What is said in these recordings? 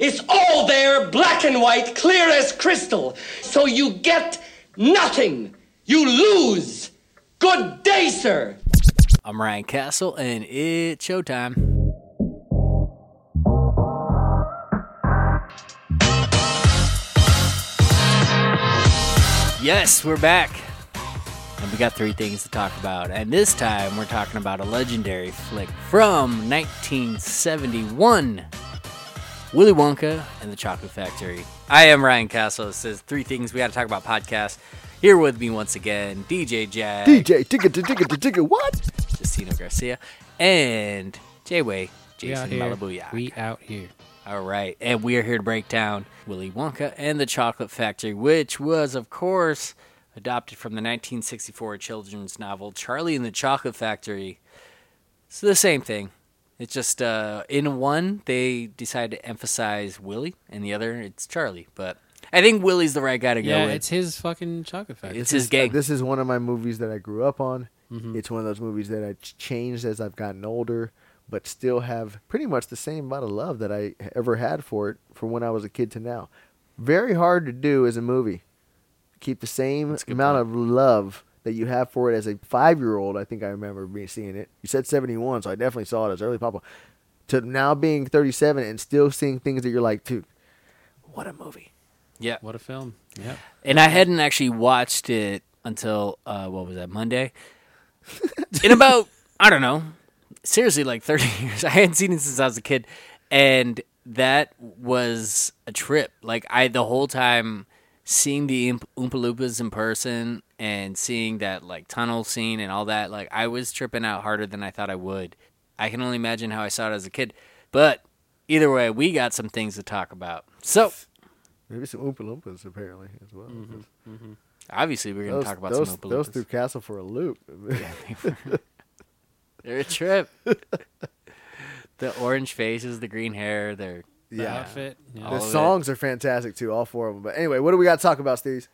It's all there, black and white, clear as crystal. So you get nothing. You lose. Good day, sir. I'm Ryan Castle, and it's showtime. Yes, we're back. And we got three things to talk about. And this time we're talking about a legendary flick from 1971 Willy Wonka and the Chocolate Factory. I am Ryan Castle. This is Three Things We Got to Talk About podcast. Here with me once again, DJ JAG, DJ, tigga, tigga, tigga, what? Justino Garcia, and J-Way, Jason here. Malabuyoc. We out here. All right, and we are here to break down Willy Wonka and the Chocolate Factory, which was, of course, adopted from the 1964 children's novel Charlie and the Chocolate Factory. It's the same thing. It's just uh, in one they decide to emphasize Willy, and the other it's Charlie. But I think Willy's the right guy to go Yeah, with. it's his fucking chocolate factory. It's his gang. This is one of my movies that I grew up on. Mm-hmm. It's one of those movies that I ch- changed as I've gotten older, but still have pretty much the same amount of love that I ever had for it from when I was a kid to now. Very hard to do as a movie. Keep the same a good amount of love that you have for it as a five-year-old. I think I remember being seeing it. You said seventy-one, so I definitely saw it as early papa. To now being thirty-seven and still seeing things that you're like, dude, what a movie. yeah, what a film. Yeah. and I hadn't actually watched it until uh, what was that Monday? In about I don't know, seriously, like thirty years. I hadn't seen it since I was a kid, and that was a trip. Like I, the whole time seeing the Oomp- Oompa Loompas in person and seeing that like tunnel scene and all that, like I was tripping out harder than I thought I would. I can only imagine how I saw it as a kid, but either way, we got some things to talk about. So Maybe some Oompa Loompas apparently as well. Mm-hmm. obviously, we're going to talk about those, some Oompa Loompas. those Loompas. threw Castle for a loop. They're a trip. the orange faces, the green hair, they're yeah. outfit. Yeah. The of it. songs are fantastic too, all four of them. But anyway, what do we got to talk about, Steve?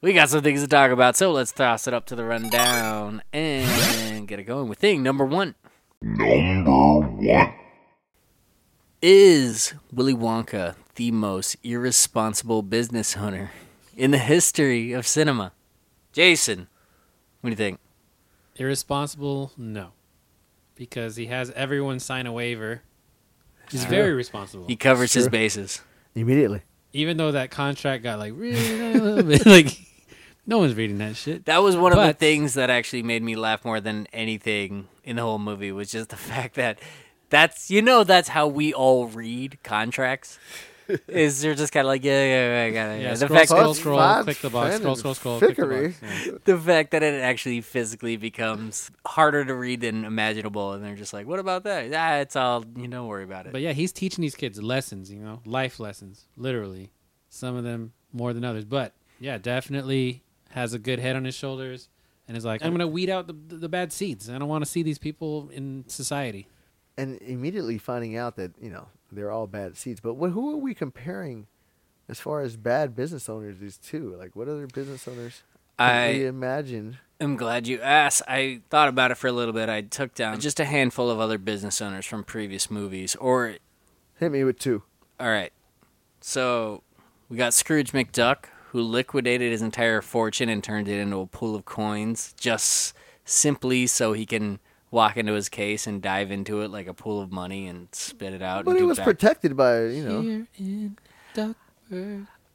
We got some things to talk about, so let's toss it up to the rundown and get it going with thing number one. Number one. Is Willy Wonka the most irresponsible business owner in the history of cinema? Jason, what do you think? Irresponsible? No. Because he has everyone sign a waiver. He's very responsible. He covers his bases. Immediately. Even though that contract got like really a little bit like no one's reading that shit. That was one of the things that actually made me laugh more than anything in the whole movie was just the fact that that's you know that's how we all read contracts. is they're just kind of like yeah yeah yeah, I got it. Yeah, the scroll, fact scroll, that scroll, Fine, click the box, fine, scroll, and scroll, scroll, click the fickery. box. Yeah. the fact that it actually physically becomes harder to read than imaginable, and they're just like, what about that? Ah, it's all you know. Worry about it. But yeah, he's teaching these kids lessons, you know, life lessons, literally. Some of them more than others, but yeah, definitely has a good head on his shoulders, and is like, I'm gonna weed out the the bad seeds. I don't want to see these people in society. And immediately finding out that, you know, they're all bad seeds. But what, who are we comparing as far as bad business owners these two? Like, what other business owners I we I'm glad you asked. I thought about it for a little bit. I took down just a handful of other business owners from previous movies, or Hit me with two. All right. So we got Scrooge McDuck, who liquidated his entire fortune and turned it into a pool of coins just simply so he can walk into his case and dive into it like a pool of money and spit it out. But and he was back- protected by, you know. Here in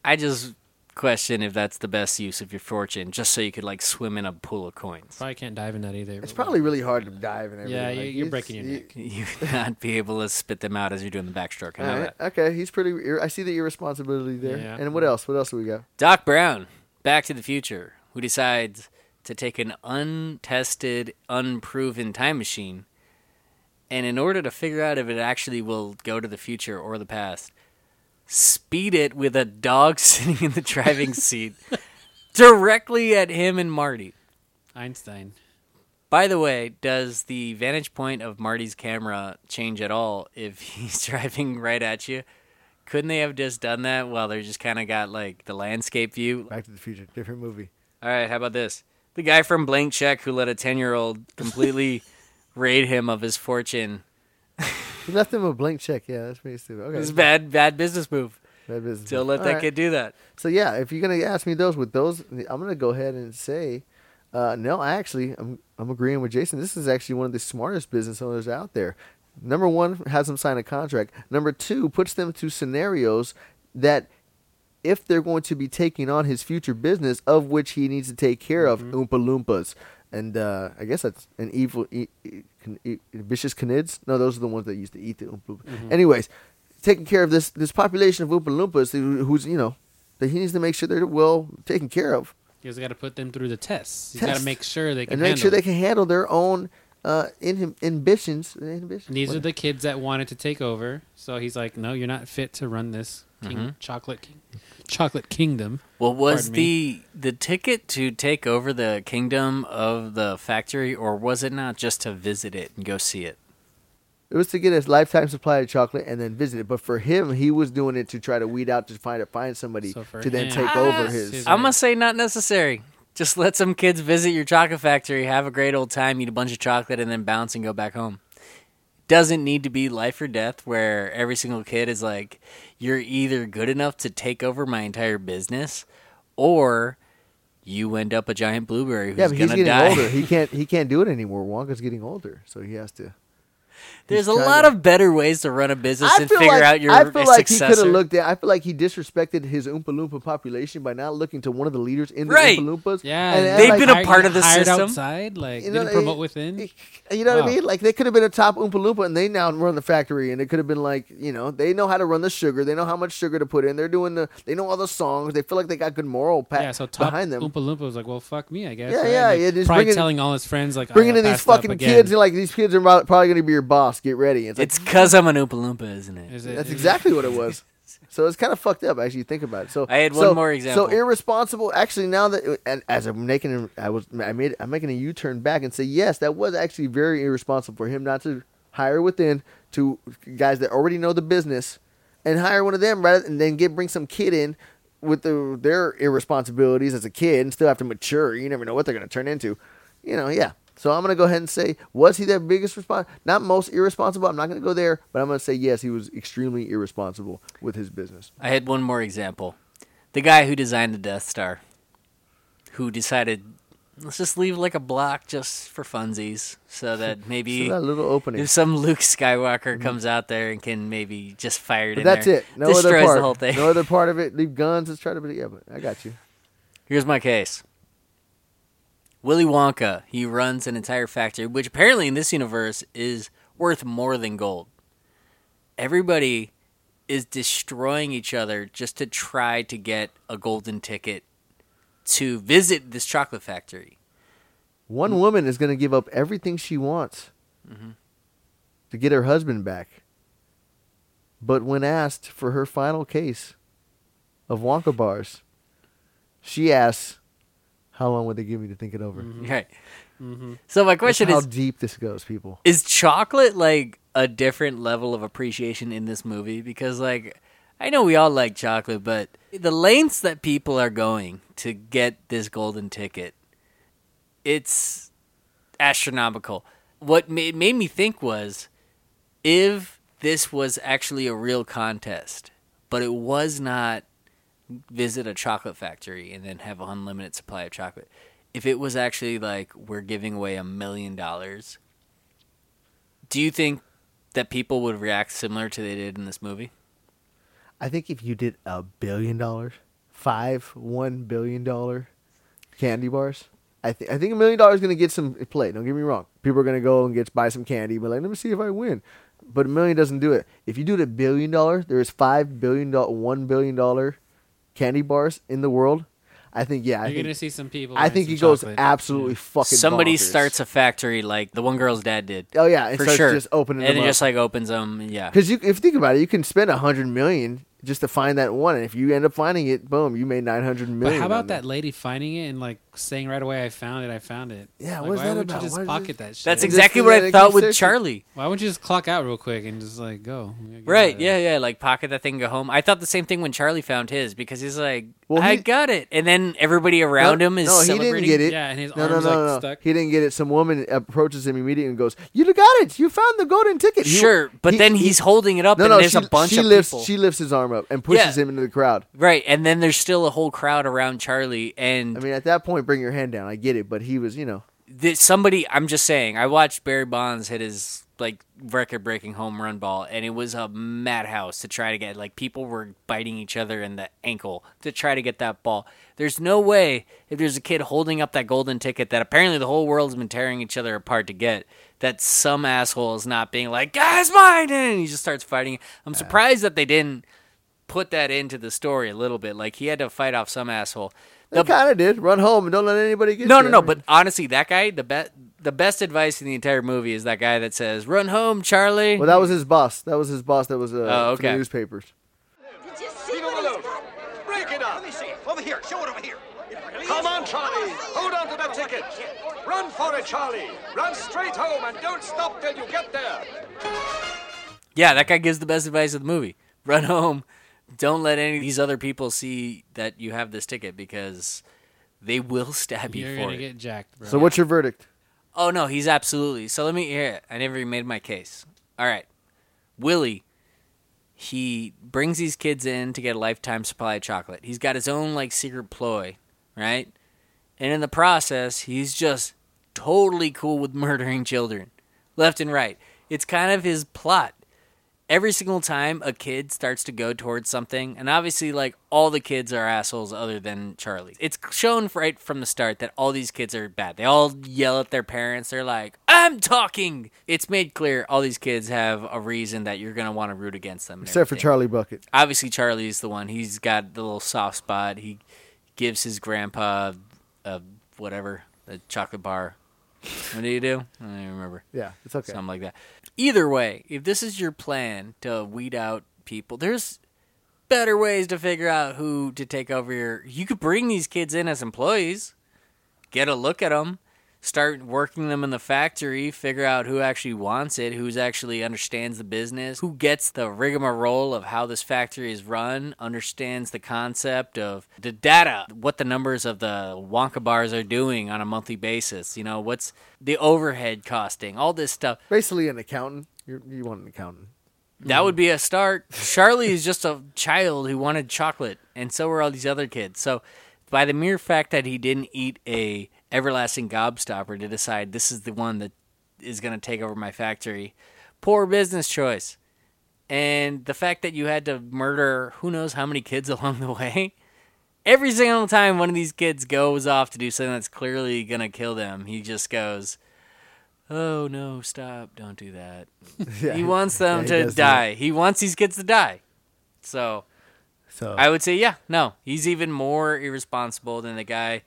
I just question if that's the best use of your fortune, just so you could like swim in a pool of coins. Probably can't dive in that either. It's probably really hard to dive in and everything. Yeah, Like, you- you're breaking your neck. You would not be able to spit them out as you're doing the backstroke. I know All right, that. Okay, he's pretty. ir- I see the irresponsibility there. Yeah. And what else? What else do we got? Doc Brown, Back to the Future, who decides to take an untested, unproven time machine, and in order to figure out if it actually will go to the future or the past, speed it with a dog sitting in the driving seat directly at him and Marty. Einstein. By the way, does the vantage point of Marty's camera change at all if he's driving right at you? Couldn't they have just done that while they're just kind of got like the landscape view? Back to the Future, different movie. All right, how about this? The guy from Blank Check who let a 10 year old completely raid him of his fortune He left him a blank check. Yeah, that's pretty stupid. Okay, It's a bad, bad business move. Bad business. Don't let All that right. kid do that. So yeah, if you're gonna ask me those with those, I'm gonna go ahead and say, uh, no, actually, I'm I'm agreeing with Jason. This is actually one of the smartest business owners out there. Number one, has them sign a contract. Number two, puts them to scenarios that, if they're going to be taking on his future business, of which he needs to take care of, Oompa Loompas, and uh, I guess that's an evil, e- e- e- Vermicious Knids. No, those are the ones that used to eat the Oompa Loompas. Anyways, taking care of this this population of Oompa Loompas, who's you know that he needs to make sure they're well taken care of, He's got to put them through the tests. You got to make sure they can and make handle sure they can handle their own uh, in, ambitions. inhibitions. And these are the kids that wanted to take over. So he's like, "No, you're not fit to run this king, Mm-hmm. chocolate king, chocolate kingdom." Well, was the the ticket to take over the kingdom of the factory, or was it not just to visit it and go see it? It was to get his lifetime supply of chocolate and then visit it. But for him, he was doing it to try to weed out to find find somebody So for to then him- take Ah, over his. his- I'm gonna say not necessary. Just let some kids visit your chocolate factory, have a great old time, eat a bunch of chocolate, and then bounce and go back home. Doesn't need to be life or death where every single kid is like, you're either good enough to take over my entire business, or you end up a giant blueberry who's yeah, but he's gonna getting die. older. He can't he can't do it anymore. Wonka's getting older, so he has to. There's a lot to- of better ways to run a business I and figure like, out your success. I feel like he could have looked at. I feel like he disrespected his Oompa Loompa population by not looking to one of the leaders in the Right. Oompa Loompas. Yeah, and, and and They've like, been a part of the hired system. outside. Like You know, didn't promote it- within. You know what I mean? Like they could have been a top Oompa Loompa, and they now run the factory, and it could have been like you know they know how to run the sugar, they know how much sugar to put in, they're doing the, they know all the songs, they feel like they got good moral pa- yeah, so top behind them. Oompa Loompa was like, "Well, fuck me, I guess." Yeah, right? yeah, Like, yeah, just probably bringing- telling all his friends like, oh, Bringing in these fucking kids, and like these kids are probably going to be your boss. Get ready. It's like It's because I'm an Oompa Loompa, isn't it? Is it- That's is it- exactly what it was. So it's kind of fucked up. Actually, you think about it. So I had one so- more example. So irresponsible. Actually, now that and as I'm making, I was I made I'm making a U-turn back and say yes, that was actually very irresponsible for him not to hire within to guys that already know the business and hire one of them rather and then get bring some kid in with the, their irresponsibilities as a kid and still have to mature. You never know what they're going to turn into. You know, yeah. So I'm going to go ahead and say, was he the biggest respons Not most irresponsible. I'm not going to go there, but I'm going to say yes, he was extremely irresponsible with his business. I had one more example. The guy who designed the Death Star, who decided, let's just leave like a block just for funsies, so that maybe So that little opening. if some Luke Skywalker mm-hmm. comes out there and can maybe just fire it But in that's there, it. No other destroys part. the whole thing. No other part of it. Leave guns. Let's try to. Yeah, but I got you. Here's my case. Willy Wonka, he runs an entire factory, which apparently in this universe is worth more than gold. Everybody is destroying each other just to try to get a golden ticket to visit this chocolate factory. One woman is going to give up everything she wants Mm-hmm. to get her husband back. But when asked for her final case of Wonka bars, she asks, "How long would they give me to think it over?" Mm-hmm. Right. Mm-hmm. So my That's is: How deep this goes, people. is chocolate like a different level of appreciation in this movie because like I know we all like chocolate but the lengths that people are going to get this golden ticket it's astronomical what made, made me think was if this was actually a real contest but it was not visit a chocolate factory and then have an unlimited supply of chocolate if it was actually like we're giving away a million dollars do you think that people would react similar to they did in this movie? I think if you did a billion dollars, five one billion dollar candy bars, I think I think a million dollars is to get some play. Don't get me wrong. People are to go and get buy some candy, but like, let me see if I win. But a million doesn't do it. If you do it a billion dollars, there is five billion dollar, one billion dollar candy bars in the world. I think yeah. I You're think, gonna see some people. I think some it goes chocolate. absolutely fucking. Somebody bonkers. starts a factory like the one girl's dad did. Oh yeah, and for sure. just opening and them it up. just like opens them. Yeah. Because you, if you think about it, you can spend a hundred million just to find that one, and if you end up finding it, boom, you made nine hundred million. But how about there. that lady finding it and like saying right away, "I found it, I found it." Yeah, like, what's why that would about? you just Why pocket that shit? That's exactly what I thought with. Charlie. Why wouldn't you just clock out real quick and just like go? Right. Yeah. Yeah. Like pocket that thing, go home. I thought the same thing when Charlie found his because he's like, Well, I he- got it. And then everybody around no, him is no, he celebrating. didn't get it. Yeah, and his no, no, arms, no, like, no. stuck. He didn't get it. Some woman approaches him immediately and goes, "You got it. You found the golden ticket." He- Sure, but he- then he- he's holding it up, No, and no. there's She, a bunch she of lifts. people. She lifts his arm up and pushes Yeah. him into the crowd. Right, and then there's still a whole crowd around Charlie, and I mean, at that point, bring your hand down. I get it, but he was, you know, th- somebody. I'm just saying. I watched Barry Bonds hit his like record-breaking home run ball, and it was a madhouse to try to get. Like people were biting each other in the ankle to try to get that ball. There's no way if there's a kid holding up that golden ticket that apparently the whole world's been tearing each other apart to get. That some asshole is not being like, "Guys, mine!" and he just starts fighting. I'm surprised that they didn't put that into the story a little bit. Like he had to fight off some asshole. They kind of did. Run home and don't let anybody get no, you. no, no. But honestly, that guy, the best, the best advice in the entire movie is that guy that says, "Run home, Charlie." well, that was his boss. That was his boss. That was uh, Oh, for the okay. newspapers. Did you see what he's got? Break it up. Let me see it. Over here. Show it over here. Come on, Charlie. Hold on to that ticket. Run for it, Charlie. Run straight home and don't stop till you get there. yeah, that guy gives the best advice of the movie. Run home. Don't let any of these other people see that you have this ticket because they will stab you You're for gonna it. get jacked, bro. So, what's your verdict? Oh no, he's absolutely. So let me hear it. I never even made my case. All right, Willy. He brings these kids in to get a lifetime supply of chocolate. He's got his own like secret ploy, right? And in the process, he's just totally cool with murdering children, left and right. It's kind of his plot. Every single time a kid starts to go towards something, and obviously, like all the kids are assholes other than Charlie. It's shown right from the start that all these kids are bad. They all yell at their parents. They're like, "I'm talking." It's made clear all these kids have a reason that you're gonna want to root against them. Except for Charlie Bucket. obviously Charlie's the one. He's got the little soft spot. He gives his grandpa a whatever a chocolate bar. What do you do? I don't even remember. Yeah, it's okay. Something like that. Either way, if this is your plan to weed out people, there's better ways to figure out who to take over your. You could bring these kids in as employees, get a look at them, start working them in the factory, figure out who actually wants it, who's actually understands the business, who gets the rigmarole of how this factory is run, understands the concept of the data, what the numbers of the Wonka bars are doing on a monthly basis. You know, what's the overhead costing, all this stuff. Basically, an accountant. You're, you want an accountant. That would be a start. Charlie is just a child who wanted chocolate, and so were all these other kids. So, by the mere fact that he didn't eat a everlasting gobstopper to decide this is the one that is going to take over my factory, poor business choice. And the fact that you had to murder who knows how many kids along the way. Every single time one of these kids goes off to do something that's clearly going to kill them, he just goes, Oh no, stop, don't do that. Yeah. He wants them Yeah, he to do that. die. He wants these kids to die. So So I would say, yeah, no, he's even more irresponsible than the guy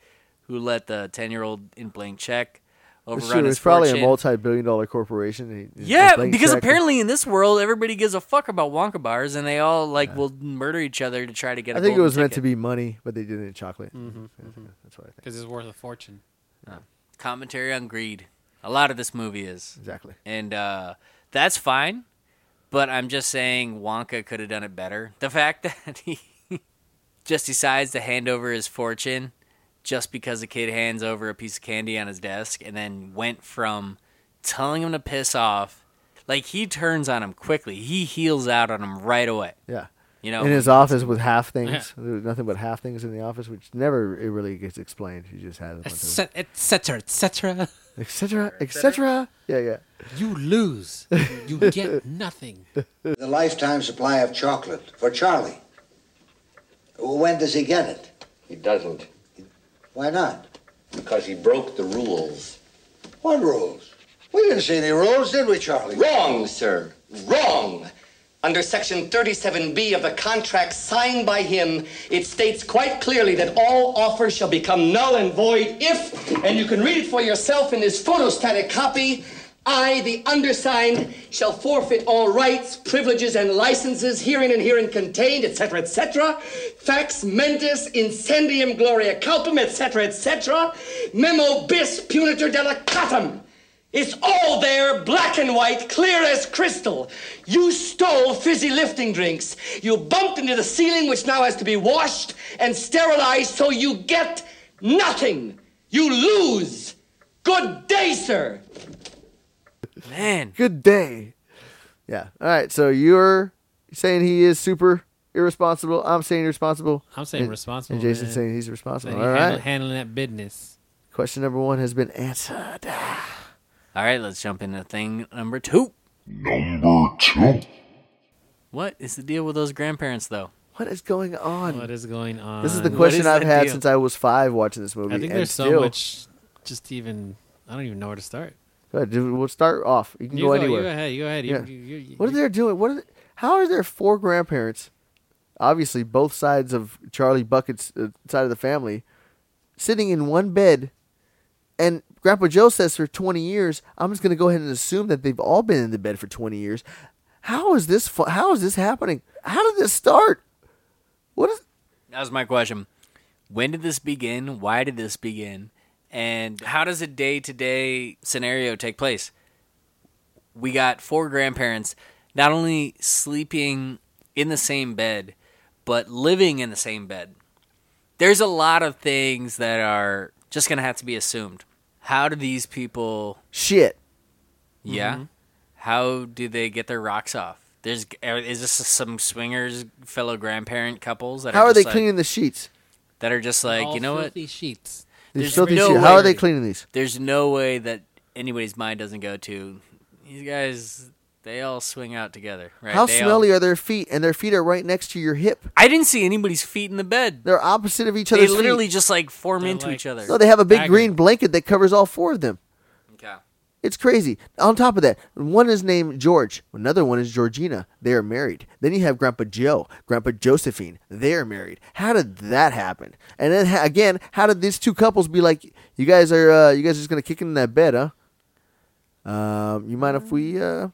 who let the ten-year-old in blank check overrun sure, his it's probably a multi-billion-dollar corporation. he- yeah, because check. apparently in this world, everybody gives a fuck about Wonka bars, and they all like will murder each other to try to get. I a think it golden was meant to be money, but they did it in chocolate. Mm-hmm, Yeah, That's what I think. because it's worth a fortune. commentary on greed. A lot of this movie is. Exactly. and uh, that's fine. But I'm just saying Wonka could have done it better. The fact that he just decides to hand over his fortune just because a kid hands over a piece of candy on his desk, and then went from telling him to piss off, like he turns on him quickly. He heals out on him right away. Yeah. You know, in his office with half things. There was nothing but half things in the office, which never it really gets explained. He just had a bunch of Etc. Etc. etc. etc. Yeah, yeah. You lose. You get nothing. The lifetime supply of chocolate for Charlie. When does he get it? He doesn't, Why not? because he broke the rules. What rules? We didn't see any rules, did we, Charlie? Wrong, sir. Wrong. Under Section 37B of the contract signed by him, it states quite clearly that all offers shall become null and void if, and you can read it for yourself in this photostatic copy, I, the undersigned, shall forfeit all rights, privileges, and licenses herein and herein contained, etc., etc. Fax mentis incendium gloria cultum, etc., etc. Memo bis punitor delicatum. It's all there, black and white, clear as crystal. You stole fizzy lifting drinks. You bumped into the ceiling, which now has to be washed and sterilized, so you get nothing. You lose. Good day, sir. Man, Good day. Yeah. All right. So you're saying he is super irresponsible. I'm saying irresponsible. I'm saying And- responsible. And Jason's man. saying he's responsible. Saying All handle- right. handling that business. Question number one has been answered. all right, let's jump into thing number two. Number two. What is the deal with those grandparents, though? What is going on? What is going on? this is the question is I've had deal? since I was five watching this movie. I think and there's so much. Just even, I don't even know where to start. Go ahead, dude, we'll start off. You can You go, go, anywhere. you go ahead. You go ahead. You- Yeah. you- you- you- What are they doing? What are they, how are there four grandparents? Obviously, both sides of Charlie Bucket's uh, side of the family, sitting in one bed, and Grandpa Joe says for twenty years. I'm just going to go ahead and assume that they've all been in the bed for twenty years. How is this? fu- How is this happening? How did this start? What is? That was my question. When did this begin? Why did this begin? And how does a day to day scenario take place? We got four grandparents not only sleeping in the same bed, but living in the same bed. There's a lot of things that are just going to have to be assumed. How do these people, Shit. yeah? Mm-hmm. How do they get their rocks off? There's uh, is this some swingers fellow grandparent couples that How are just they like- cleaning the sheets? that are just like all you know what filthy sheets. These There's filthy no sheets. How are they cleaning these? there's no way that anybody's mind doesn't go to these guys they all swing out together right How They all- smelly are their feet? And their feet are right next to your hip. i didn't see anybody's feet in the bed They're opposite of each other. they other's literally feet. just like form They're into like- each other No, they have a big Staggered. green blanket that covers all four of them. It's crazy. On top of that, one is named George. Another one is Georgina. They are married. Then you have Grandpa Joe, Grandpa Josephine. They are married. How did that happen? And then again, how did these two couples be like? You guys are uh, you guys are just gonna kick in that bed, huh? Um, you mind if we uh,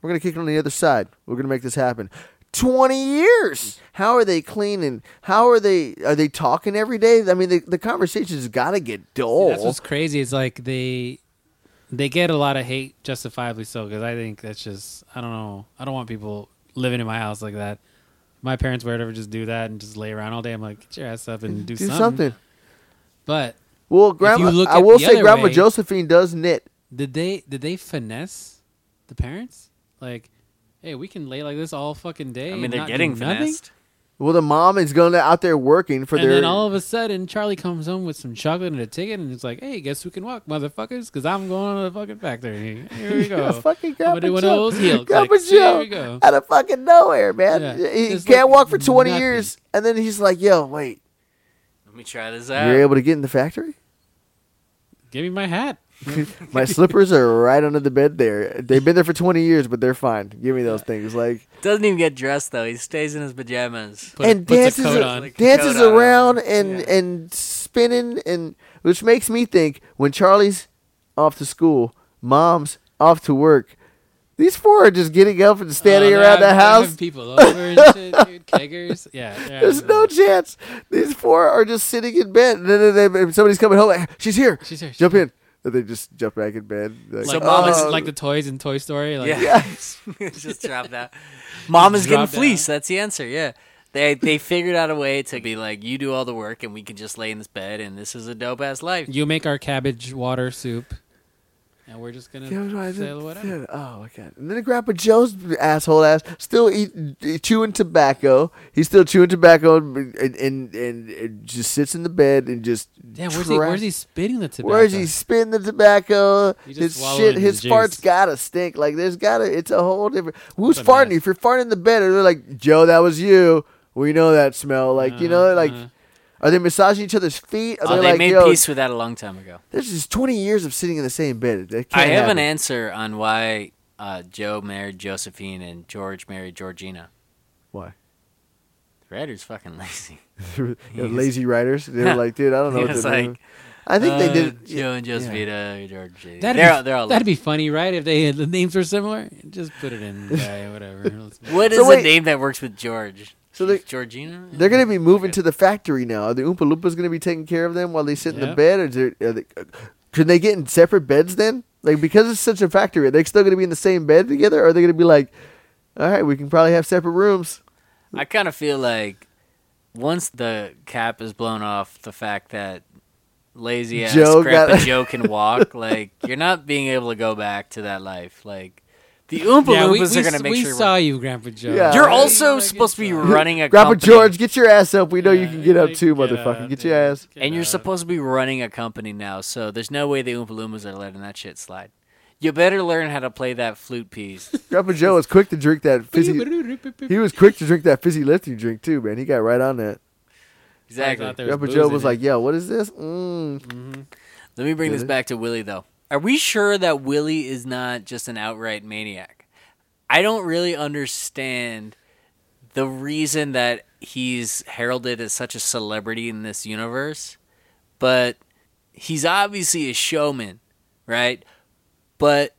we're gonna kick it on the other side? We're gonna make this happen. Twenty years. How are they cleaning? How are they? Are they talking every day? I mean, the the conversation's got to get dull. That's what's crazy. Is like they they get a lot of hate, justifiably so. Because I think that's just I don't know. I don't want people living in my house like that. My parents would ever just do that and just lay around all day. I'm like, get your ass up and do, Do something. something. But Well, grandma, look I will say, Grandma way- Josephine does knit. did they did they finesse the parents? Like, hey, we can lay like this all fucking day. i and mean they're not do getting nothing? Finessed Well, the mom is going to out there working for And their. then all of a sudden, Charlie comes home with some chocolate and a ticket, and it's like, "Hey, guess who can walk, motherfuckers? Because I'm going to the fucking factory. Here we go. Yeah, fucking I'm gonna do one Joe. of those heel clicks. Here we go. out of fucking nowhere, man. Yeah, He just can't like walk for twenty nothing. years, and then he's like, "Yo, wait, let me try this out you're able to get in the factory? Give me my hat. My slippers are right under the bed there. They've been there for twenty years, but they're fine. Give me those things, like." doesn't even get dressed though he stays in his pajamas Put, and dances a coat on. Like- dances coat on. around and and spinning and which makes me think when Charlie's off to school, mom's off to work. These four are just getting up and standing Oh, around the having- they're having house. People over and shit, dude. Keggers. Yeah. There's having- no chance. These four are just sitting in bed. And then they, if somebody's coming home, like, she's here. She's here, Jump here. in. And they just jump back in bed. Like, Like, So mom is oh, like the toys in Toy Story. Like, yeah. Just drop that. Mom is getting Drop fleeced. That's the answer yeah. They they figured out a way to be like you do all the work and we can just lay in this bed and this is a dope ass life. You make our cabbage water soup, and we're just gonna Yeah, say whatever. yeah, Oh my god! And then Grandpa Joe's asshole ass still eat, chewing tobacco. He's still chewing tobacco and, and, and, and just sits in the bed and just. Yeah, where's he? Where's he spitting the tobacco? Where's he spitting the tobacco? His shit, it his farts gotta stink. Like there's gotta. It's a whole different. Who's farting? mess. If you're farting in the bed, they're like, Joe, that was you. We know that smell. Like you know, Uh-huh, like. uh-huh. Are they massaging each other's feet? Are oh, they, they like, made yo, peace with that a long time ago This is 20 years of sitting in the same bed. I can't have an answer on why uh, Joe married Josephine and George married Georgina. Why? The writer's fucking lazy. You know, lazy writers. They were like, dude, I don't know He what was to do. like, I think they Uh, did. Joe and Josephina, Georgina. That'd, they're, be, they're all that'd be funny, right? If they the names were similar, just put it in guy, whatever. Let's- What is So a wait- name that works with George? So they- Georgina? They're gonna be moving to the factory now. Are the Oompa Loompas gonna be taking care of them while they sit in the bed, or is there, are they, could they get in separate beds then? Like because it's such a factory, are they still going to be in the same bed together? Or are they going to be like, all right, we can probably have separate rooms? I kind of feel like once the cap is blown off, the fact that lazy ass Joe Grandpa got- Joe can walk, like you're not being able to go back to that life. Like the Oompa yeah, we, Loompas we, are going to make we sure. saw you, Grandpa Joe. Yeah. You're Right. also supposed to be running a Grandpa company, George, get your ass up. We know you can get up too, get motherfucker. up, Get your yeah. ass. and you're supposed to be running a company now. So there's no way the Oompa Loompas are letting that shit slide. You better learn how to play that flute piece. Grandpa Joe was quick to drink that fizzy. he was quick to drink that fizzy lifting drink too, man. He got right on that. exactly. thought there Grandpa Joe was like, "Yo, what is this?" Mm. Let me bring this Really? back to Willy though. Are we sure that Willy is not just an outright maniac? I don't really understand the reason that he's heralded as such a celebrity in this universe, but he's obviously a showman, right? But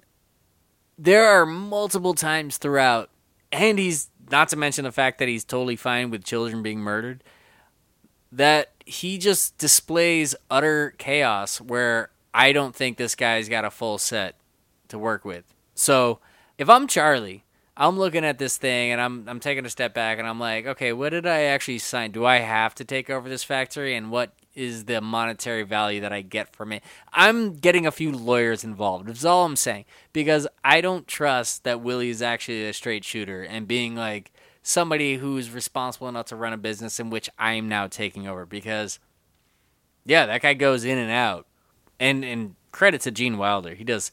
there are multiple times throughout, and he's not to mention the fact that he's totally fine with children being murdered that he just displays utter chaos where I don't think this guy's got a full set to work with. So if I'm Charlie, I'm looking at this thing and I'm I'm taking a step back and I'm like, okay, what did I actually sign? Do I have to take over this factory and what is the monetary value that I get from it? I'm getting a few lawyers involved. That's all I'm saying. Because I don't trust that Willy is actually a straight shooter and being like somebody who's responsible enough to run a business in which I'm now taking over because yeah, that guy goes in and out. And and credit to Gene Wilder. He does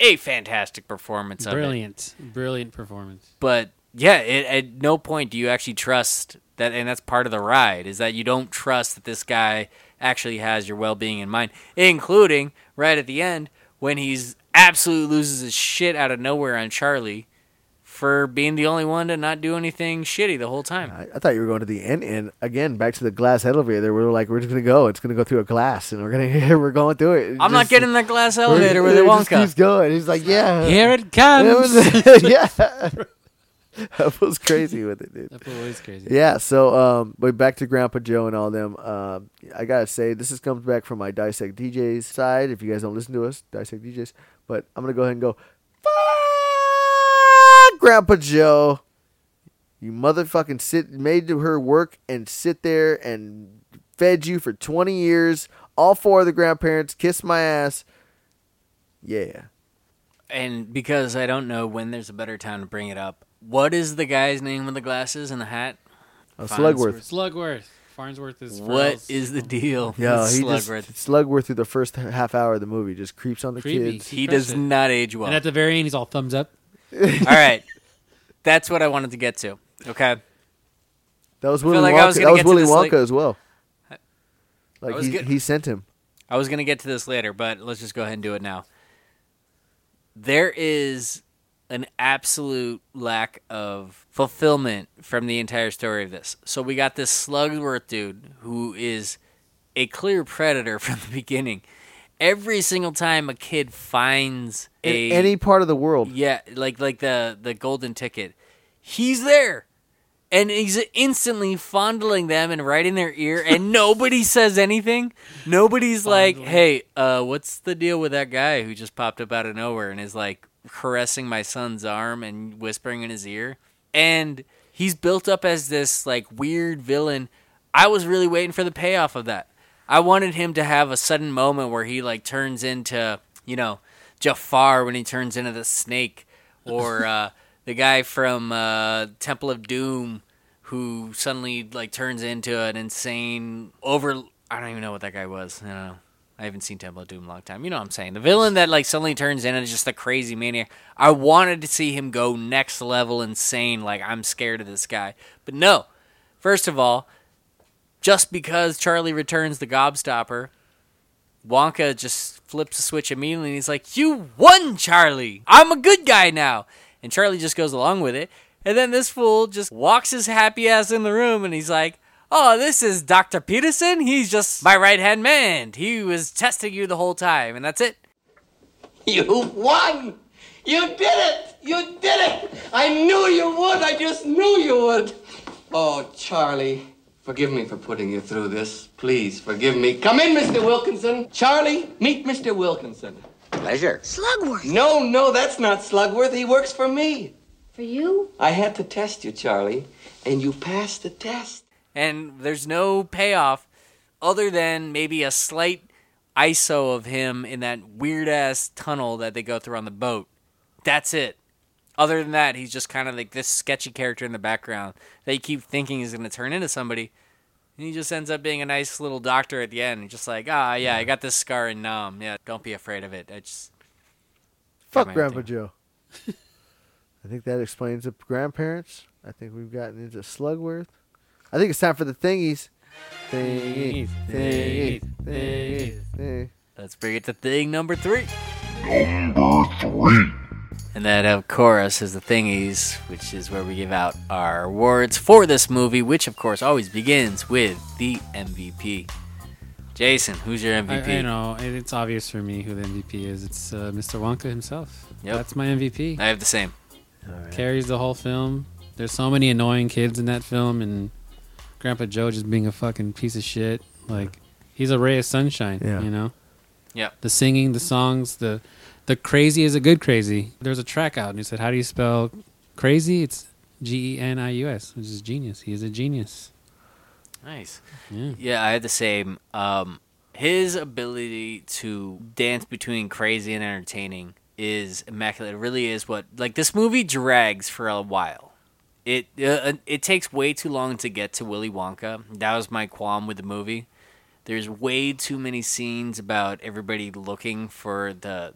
a fantastic performance brilliant, brilliant performance. But yeah, it, at no point do you actually trust that, and that's part of the ride is that you don't trust that this guy actually has your well-being in mind, including right at the end when he's absolutely loses his shit out of nowhere on Charlie for being the only one to not do anything shitty the whole time. I, I thought you were going to the end and again, back to the glass elevator. We are like, we're just gonna go. It's gonna go through a glass, and we're gonna we're going through it. It I'm not getting in that glass elevator with it the just Wonka. keeps going. He's like, yeah, Here it It comes. was- yeah. that was crazy with it, dude. That is crazy. Yeah, so um, but back to Grandpa Joe and all them. Um, I gotta say, this is comes back from my Dissect DJs side. If you guys don't listen to us, Dissect DJs, but I'm gonna go ahead and go. Fuck Grandpa Joe. You motherfucking sit made to her work and sit there and fed you for 20 years. All four of the grandparents kissed my ass. Yeah. And because I don't know when there's a better time to bring it up, what is the guy's name with the glasses and the hat? Uh, Farnsworth. Slugworth. Slugworth. Farnsworth is What Pharrell's- is the deal? Yeah, with he Slugworth? just Slugworth through the first half hour of the movie just creeps on the Creepy. kids. he crushed does it. not age well. And at the very end, he's all thumbs up. All right, that's what I wanted to get to. Okay, That was Willy like I was Wonka. That was Willy Wonka like- as well. Like he, good- he sent him. I was gonna get to this later, but let's just go ahead and do it now. There is an absolute lack of fulfillment from the entire story of this. So we got this Slugworth dude who is a clear predator from the beginning. Every single time a kid finds In a any part of the world. Yeah, like like the the golden ticket. He's there. And he's instantly fondling them and right in their ear and nobody says anything. Nobody's like, "Hey, uh what's the deal with that guy who just popped up out of nowhere and is like caressing my son's arm and whispering in his ear?" And he's built up as this like weird villain. I was really waiting for the payoff of that. I wanted him to have a sudden moment where he like turns into, you know, Jafar when he turns into the snake, or uh, the guy from uh, Temple of Doom who suddenly like turns into an insane over. I don't even know what that guy was. I don't know. I haven't seen Temple of Doom in a long time. You know what I'm saying? The villain that like suddenly turns into just a crazy maniac. I wanted to see him go next level insane. Like I'm scared of this guy, but no. First of all, just because Charlie returns the gobstopper, Wonka just flips a switch immediately and he's like, You won, Charlie! I'm a good guy now! And Charlie just goes along with it. And then this fool just walks his happy ass in the room and he's like, Oh, this is Dr. Peterson? He's just my right hand man. He was testing you the whole time, and that's it. You won! You did it! You did it! I knew you would! I just knew you would! Oh, Charlie, forgive me for putting you through this. Please forgive me. Come in, Mr. Wilkinson. Charlie, meet Mr. Wilkinson. pleasure. Slugworth. No, no, that's not Slugworth. He works for me. For you? I had to test you, Charlie, and you passed the test. and there's no payoff other than maybe a slight ISO of him in that weird ass tunnel that they go through on the boat. That's it. Other than that, he's just kind of like this sketchy character in the background that you keep thinking is going to turn into somebody. And he just ends up being a nice little doctor at the end. He's just like, ah, yeah, I got this scar and Nam. Yeah, don't be afraid of it. I just Fuck Grandpa thing. Joe. I think that explains the grandparents. I think we've gotten into Slugworth. I think it's time for the thingies. Thingies, thingies, thingies, thingies. let's bring it to thing number three. Number three. And that, of course, is the thingies, which is where we give out our awards for this movie, which, of course, always begins with the MVP. Jason, who's your MVP? I know it's obvious for me who the MVP is. It's uh, Mr. Wonka himself. Yep. That's my MVP. I have the same. Carries the whole film. There's so many annoying kids in that film, and Grandpa Joe just being a fucking piece of shit. Like he's a ray of sunshine. Yeah. You know. Yeah. The singing, the songs, the the crazy is a good crazy. There's a track out, and he said, "How do you spell crazy?" It's G E N I U S, which is genius. He is a genius. Nice. Yeah. Yeah, I had the same. Um, his ability to dance between crazy and entertaining is immaculate. It really is what like this movie drags for a while. It uh, it takes way too long to get to Willy Wonka. That was my qualm with the movie. There's way too many scenes about everybody looking for the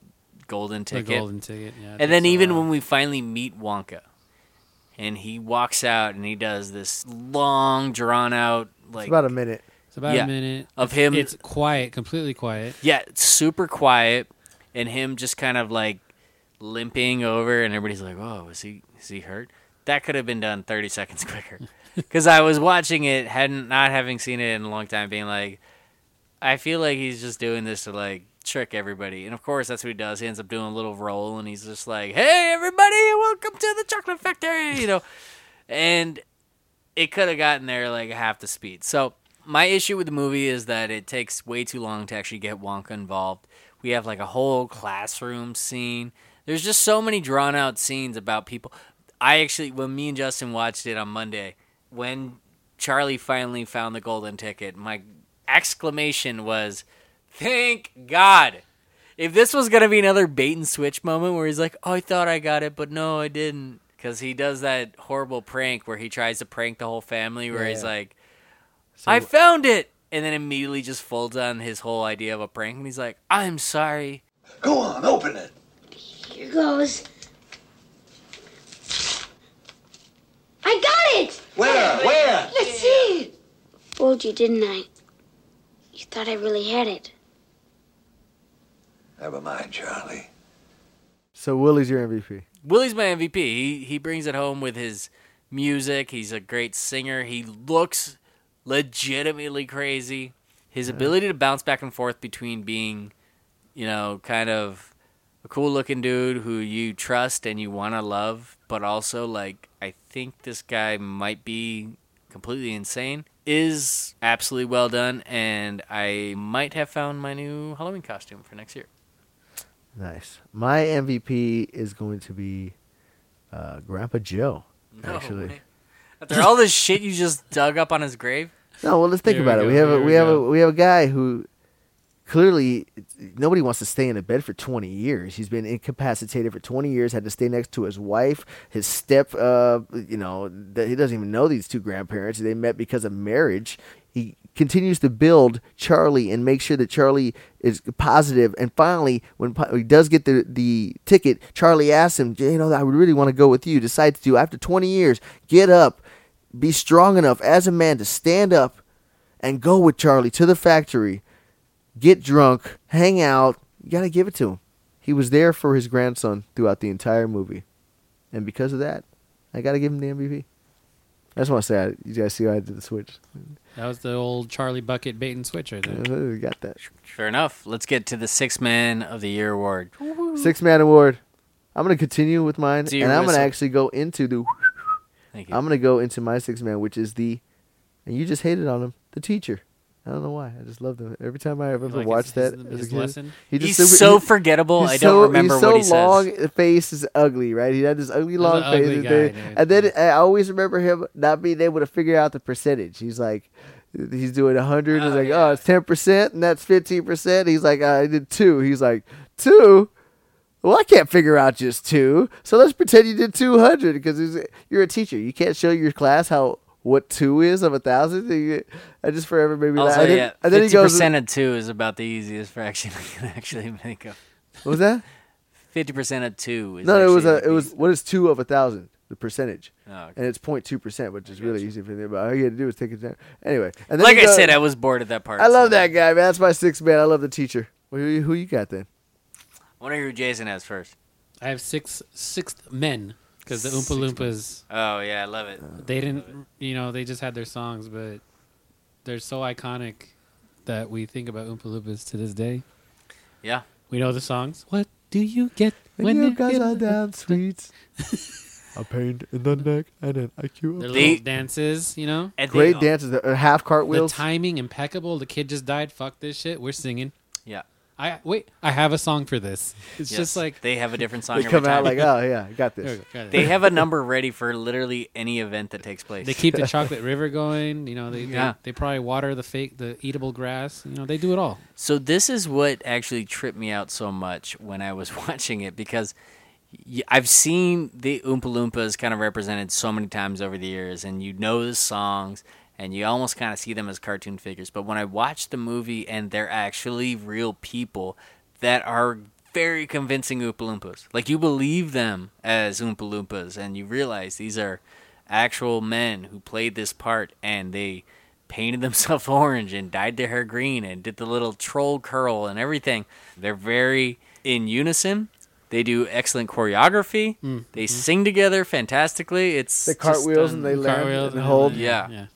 golden ticket. The golden ticket. Yeah. And then even when we finally meet Wonka, and he walks out and he does this long, drawn out like It's about a minute. it's about yeah, a minute of It's- him- It's quiet, completely quiet. yeah, it's super quiet, and him just kind of like limping over, and everybody's like, "Oh, is he is he hurt?" That could have been done thirty seconds quicker. Because I was watching it, hadn't not having seen it in a long time, being like, I feel like he's just doing this to like trick everybody, and of course that's what he does. He ends up doing a little roll, and he's just like, "Hey, everybody, welcome to the chocolate factory," you know, and it could have gotten there like half the speed. So my issue with the movie is that it takes way too long to actually get Wonka involved. We have like a whole classroom scene. There's just so many drawn out scenes about people. I actually, when me and Justin watched it on Monday, when Charlie finally found the golden ticket, my exclamation was, "Thank God!" If this was gonna be another bait and switch moment where he's like, "Oh, I thought I got it, but no, I didn't," because he does that horrible prank where he tries to prank the whole family, where Yeah, he's yeah. like, "I found it," and then immediately just folds on his whole idea of a prank, and he's like, "I'm sorry." Go on, open it. Here goes. I got it! Where? Where? Let's see. Fooled you, didn't I? You thought I really had it. Never mind, Charlie. So Willy's your MVP. Willy's my MVP. He he brings it home with his music. He's a great singer. He looks legitimately crazy. His ability to bounce back and forth between being, you know, kind of a cool looking dude who you trust and you want to love, but also like I think this guy might be completely insane is absolutely well done and I might have found my new Halloween costume for next year. Nice. My MVP is going to be uh, Grandpa Joe. No Actually. way. After all this shit you just dug up on his grave? No, well, let's think Here we about it. go, We have a here we we have a go. we have a guy who clearly nobody wants to stay in a bed for 20 years. He's been incapacitated for 20 years. Had to stay next to his wife, his step. Uh, you know, that he doesn't even know these two grandparents. They met because of marriage. He continues to build Charlie and make sure that Charlie is positive. And finally, when he does get the the ticket, Charlie asks him, "You know, I would really want to go with you." Decides to after 20 years, get up, be strong enough as a man to stand up and go with Charlie to the factory, get drunk, hang out. You got to give it to him. He was there for his grandson throughout the entire movie. And because of that, I got to give him the MVP. I just want to say, I, you guys see how I did the switch? That was the old Charlie Bucket bait and switch right there. We got that. Fair enough. Let's get to the Six Man of the Year award. Six Man Award. I'm going to continue with mine, Do your and I'm going to whistle. actually go into the. Thank you. I'm going to go into my six man, which is the. And you just hated on him, the teacher. I don't know why. I just love them. Every time I ever Like watched his- that his- as a his kid, lesson? he He's super- so he- forgettable. he's I so, don't remember he's so what he long. says. The face is ugly, right? He had this ugly long an face, ugly and, guy, then, and then I always remember him not being able to figure out the percentage. He's like, he's doing hundred. He's Oh, like, yeah. oh, it's ten percent, and that's fifteen percent. He's like, I did two. He's like, two. Well, I can't figure out just two, so let's pretend you did two hundred because you're a teacher. You can't show your class how what two is of a thousand. I just forever made me laugh. Also, And then, yeah, and then he fifty goes, percent of two is about the easiest fraction I can actually think of. "What was that?" Fifty percent of two is No, it was a. It was what is two of a thousand? The percentage, Oh, okay. and it's 0.2 percent, which is really easy for me. But all you had to do was take it down. Anyway, and then Like he I goes- said, I was bored at that part. I love so- that guy, man. That's my sixth man. I love the teacher. Who, you- who you got then? I wonder who Jason has first. I have six sixth men because the Oompa Loompas Oh yeah, I love it. they didn't you know they just had their songs, but they're so iconic that we think about Oompa Loompas to this day. Yeah. We know the songs. What do you get When when you you guys get are the- down sweets. a pain in the neck and an IQ. Their of- They- little dances, you know. And they- Great dances, the uh, half The timing impeccable. The kid just died. Fuck this shit. We're singing. Yeah. I wait. I have a song for this. It's Yes. just like they have a different song They every come out time. like, oh yeah, I got this. go, got it. they have a number ready for literally any event that takes place. They keep the chocolate river going. You know, they, Yeah. they they probably water the fake the eatable grass. You know, they do it all. So this is what actually tripped me out so much when I was watching it because y- I've seen the Oompa Loompas kind of represented so many times over the years, and you know the songs, and you almost kind of see them as cartoon figures. But when I watch the movie and they're actually real people that are very convincing Oompa Loompas, like you believe them as Oompa Loompas, and you realize these are actual men who played this part, and they painted themselves orange and dyed their hair green and did the little troll curl and everything. They're very in unison. They do excellent choreography. Mm, they mm-hmm. sing together fantastically. It's They just cartwheels and they land Cartwheels and hold. Yeah. yeah.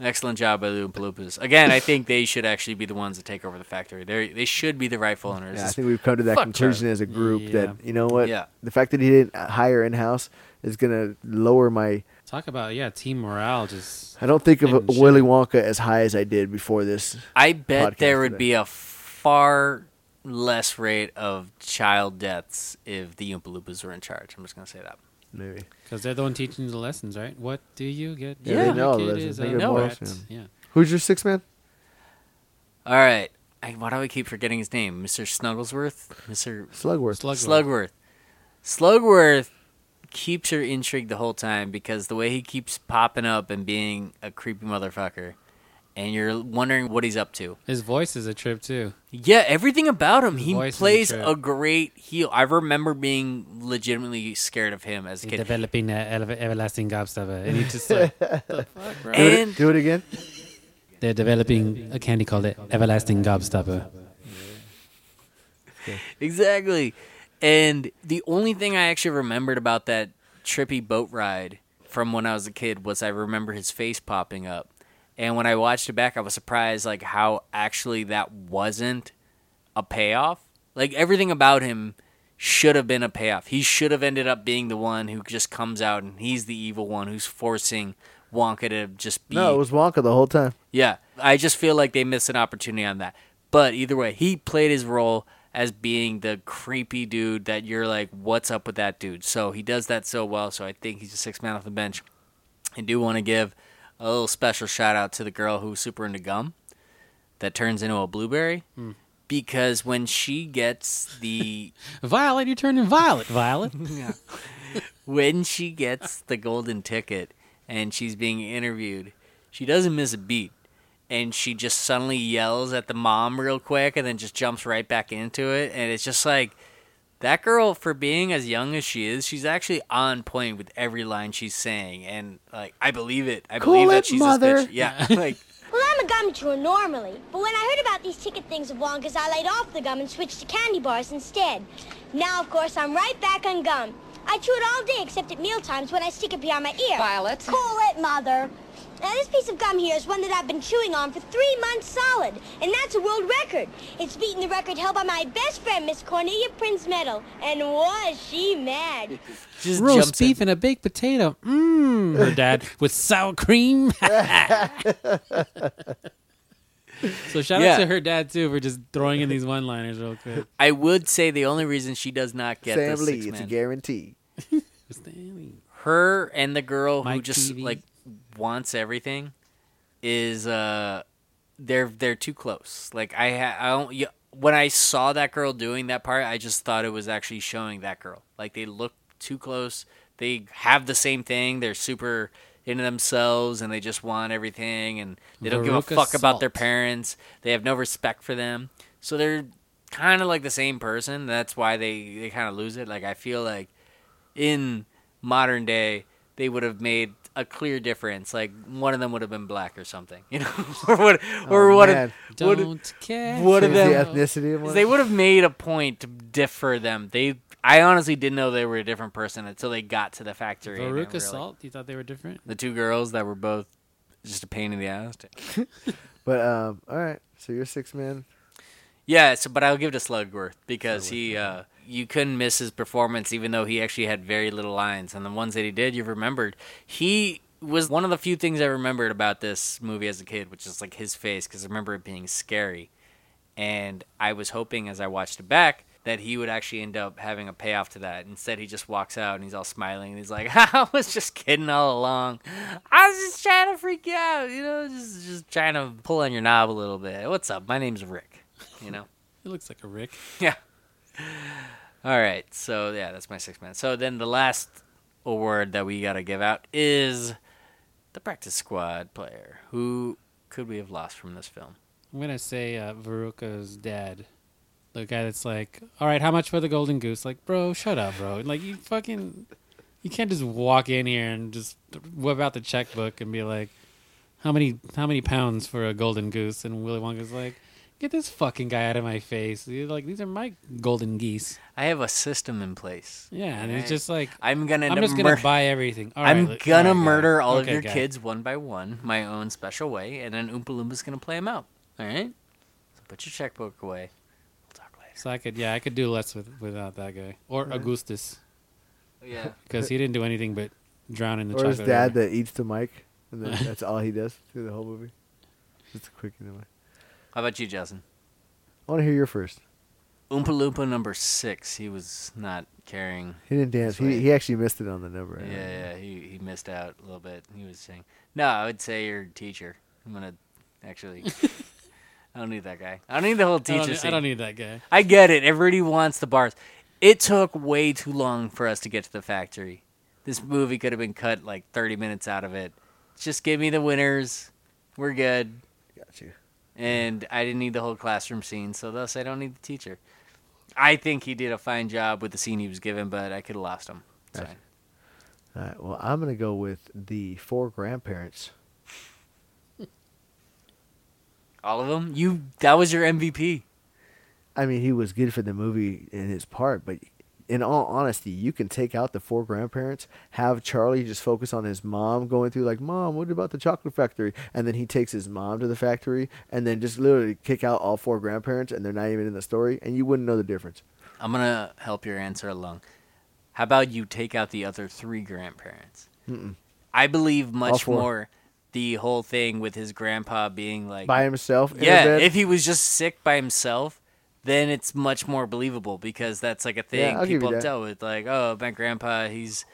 Excellent job by the Oompa Loompas. Again, I think they should actually be the ones that take over the factory. They they should be the rightful owners. Yeah, I think we've come to that Fuck conclusion as a group Yeah. that you know what, Yeah. the fact that he didn't hire in house is gonna lower my. Talk about yeah, team morale. Just I don't think of And shit. Willy Wonka as high as I did before this. I bet there would today. be a far less rate of child deaths if the Oompa Loompas were in charge. I'm just gonna say that. Maybe because they're the one teaching the lessons, right? What do you get? Yeah, they know the lessons. is They a get more rat? lessons. Yeah. who's your sixth man? All right. I, why do I keep forgetting his name? Mr. Snugglesworth? Mr. Slugworth. Slugworth. Slugworth. Slugworth keeps her intrigued the whole time because the way he keeps popping up and being a creepy motherfucker, and you're wondering what he's up to. His voice is a trip too. Yeah, everything about him. His He voice is a plays a great heel. I remember being legitimately scared of him as a He's kid. developing an everlasting gobstopper, and he just like, the fuck, bro? Do it, And do it again. They're developing a candy called it everlasting gobstopper. Exactly. And the only thing I actually remembered about that trippy boat ride from when I was a kid was I remember his face popping up. And when I watched it back, I was surprised like how actually that wasn't a payoff. Like everything about him should have been a payoff. He should have ended up being the one who just comes out and he's the evil one who's forcing Wonka to just be No, it was Wonka the whole time. yeah, I just feel like they missed an opportunity on that. But either way, he played his role as being the creepy dude that you're like, what's up with that dude? So he does that so well. So I think he's a six man off the bench. I do want to give a little special shout out to the girl who's super into gum that turns into a blueberry. Hmm. Because when she gets the Violet, you turning violet, Violet. when she gets the golden ticket and she's being interviewed, she doesn't miss a beat. And she just suddenly yells at the mom real quick and then just jumps right back into it. And it's just like, that girl, for being as young as she is, she's actually on point with every line she's saying. And, like, I believe it. I Cool believe that she's mother. this bitch. Yeah. like, Well, I'm a gum chewer normally, but when I heard about these ticket things of Wonka's, I laid off the gum and switched to candy bars instead. Now, of course, I'm right back on gum. I chew it all day except at meal times when I stick it behind my ear. Violet. Cool it, Mother. Now, this piece of gum here is one that I've been chewing on for three months solid, and that's a world record. It's beaten the record held by my best friend, Miss Cornelia Prinzmetel, and was she mad? just Roast jumps in. beef and a baked potato. Mmm. Her dad with sour cream. So shout Yeah. out to her dad too for just throwing in these one-liners real quick. I would say the only reason she does not get Sam this Lee, it's a guarantee. Her and the girl who just TV. like wants everything is uh they're they're too close. Like I ha- I don't y- when I saw that girl doing that part, I just thought it was actually showing that girl. Like they look too close. They have the same thing. They're super into themselves and they just want everything and they don't give a Veruca fuck about their parents. They have no respect for them. So they're kind of like the same person. That's why they they kind of lose it. Like I feel like in modern day they would have made a clear difference. Like one of them would have been black or something, you know, or what, or Oh, what? man. Would, Don't care. what of them? the ethnicity of one. They would have made a point to differ them. They, I honestly didn't know they were a different person until they got to the factory. Veruca were like- Salt. You thought they were different? the two girls that were both just a pain in the ass. But um, all right. So you're six man. Yeah, so but I'll give it to Slugworth because he uh you couldn't miss his performance even though he actually had very little lines and the ones that he did you remembered. He was one of the few things I remembered about this movie as a kid, which is like his face because I remember it being scary. And I was hoping as I watched it back that he would actually end up having a payoff to that. Instead, he just walks out and he's all smiling and he's like, "I was just kidding all along. I was just trying to freak you out, you know, just just trying to pull on your knob a little bit. What's up? My name's Rick." You know. he looks like a Rick. Yeah. All right. So yeah, that's my six man. So then the last award that we gotta give out is the practice squad player. Who could we have lost from this film? I'm gonna say uh, Veruca's dad, the guy that's like, "All right, how much for the golden goose?" Like, bro, shut up, bro. Like, you fucking, you can't just walk in here and just whip out the checkbook and be like, "How many, how many pounds for a golden goose?" And Willy Wonka's like, "Get this fucking guy out of my face." You're like, these are my golden geese. I have a system in place. Yeah, and it's just like, I'm gonna. I'm just gonna mur- buy everything. All I'm right, gonna all right, murder all of your guy. kids one by one, my own special way, and then Oompa Loompa's gonna play them out. All right. So put your checkbook away. We'll talk later. So I could, yeah, I could do less with without that guy or Augustus oh, Yeah. because he didn't do anything but drown in the Or his dad river. that eats the mic, and then that's all he does through the whole movie. Just a quick anyway. How about you, Justin? I want to hear your first. Oompa Loompa number six. He was not carrying He didn't dance. He he actually missed it on the number. Yeah, yeah, he he missed out a little bit. He was saying, "No, I would say your teacher." I'm gonna actually. I don't need that guy. I don't need the whole I teacher don't, scene. I don't need that guy. I get it. Everybody wants the bars. It took way too long for us to get to the factory. This movie could have been cut like 30 minutes out of it. Just give me the winners. We're good. Got you. And I didn't need the whole classroom scene, so thus I don't need the teacher. I think he did a fine job with the scene he was given, but I could have lost him. All right. Well, I'm gonna go with the four grandparents. All of them? You that was your MVP. I mean, he was good for the movie in his part, but in all honesty, you can take out the four grandparents, have Charlie just focus on his mom going through, like, Mom, what about the chocolate factory? And then he takes his mom to the factory, and then just literally kick out all four grandparents, and they're not even in the story, and you wouldn't know the difference. I'm gonna help your answer along. How about you take out the other three grandparents? Mm-mm. I believe much more the whole thing with his grandpa being like By himself, Yeah, if he was just sick by himself, then it's much more believable because that's like a thing you people have dealt with. Like, oh, my grandpa, he's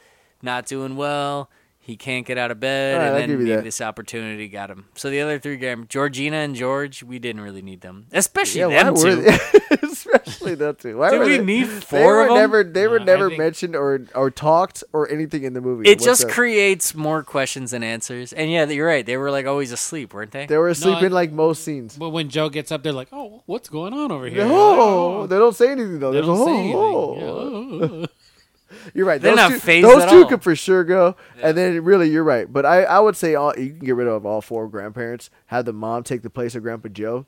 not doing well. He can't get out of bed, right, I'll and then maybe this opportunity got him. So the other three, grand Georgina and George, we didn't really need them, especially yeah, them two. were they, especially them two. Why Did were we they, need four were of them? never they were No, I never think- mentioned or or talked or anything in the movie. It just whatsoever. creates more questions than answers. And yeah, you're right. They were like always asleep, weren't they? they were asleep I- in like most scenes. But when Joe gets up, they're like, "Oh, what's going on over here?" Oh, they don't say anything though. They There's don't a say anything. oh, Yeah. You're right. They're those not two, phased those at two all. could for sure go. And then really, you're right. But I, I would say all you can get rid of all four grandparents. Have the mom take the place of Grandpa Joe.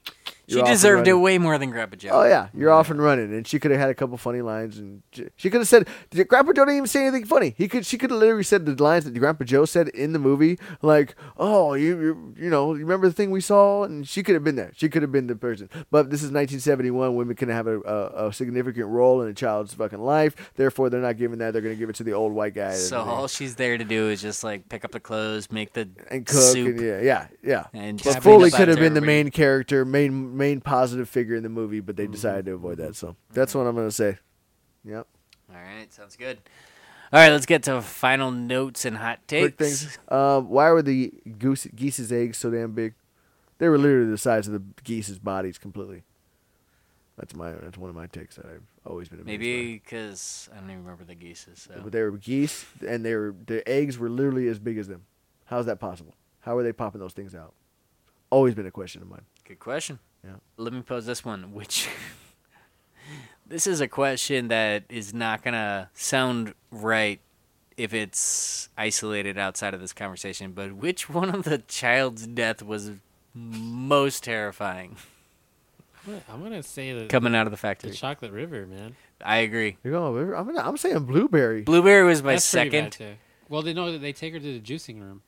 She You're off and deserved it way more than Grandpa Joe. Oh yeah, you're off and running, and she could have had a couple funny lines, and j- she could have said, "Grandpa Joe didn't even say anything funny." He could, she could have literally said the lines that Grandpa Joe said in the movie, like, "Oh, you, you, you know, you remember the thing we saw?" And she could have been there. She could have been the person. But this is 1971. Women can have a, a, a significant role in a child's fucking life. Therefore, they're not giving that. They're going to give it to the old white guy. So all she's there to do is just like pick up the clothes, make the and cook. soup. And yeah, yeah, yeah. And but Foley could have been the main character, main main positive figure in the movie, but they decided to avoid that. So that's what I'm going to say. Yep. All right, sounds good. All right, let's get to final notes and hot takes. quick things. Um, why were the goose geese's eggs so damn big? They were literally the size of the geese's bodies completely. That's my that's one of my takes that I've always been amazed Maybe because I don't even remember the geeses. So But they were geese, and they were their eggs were literally as big as them. How is that possible? How are they popping those things out? Always been a question of mine. good question. Yeah. Let me pose this one, which this is a question that is not gonna sound right if it's isolated outside of this conversation. But which one of the child's death was most terrifying I'm gonna- I'm gonna say the coming out of the factory, the chocolate river, man. I agree. You're going. I'm, gonna- I'm saying blueberry. Blueberry was my That's second. Well, they know that they take her to the juicing room.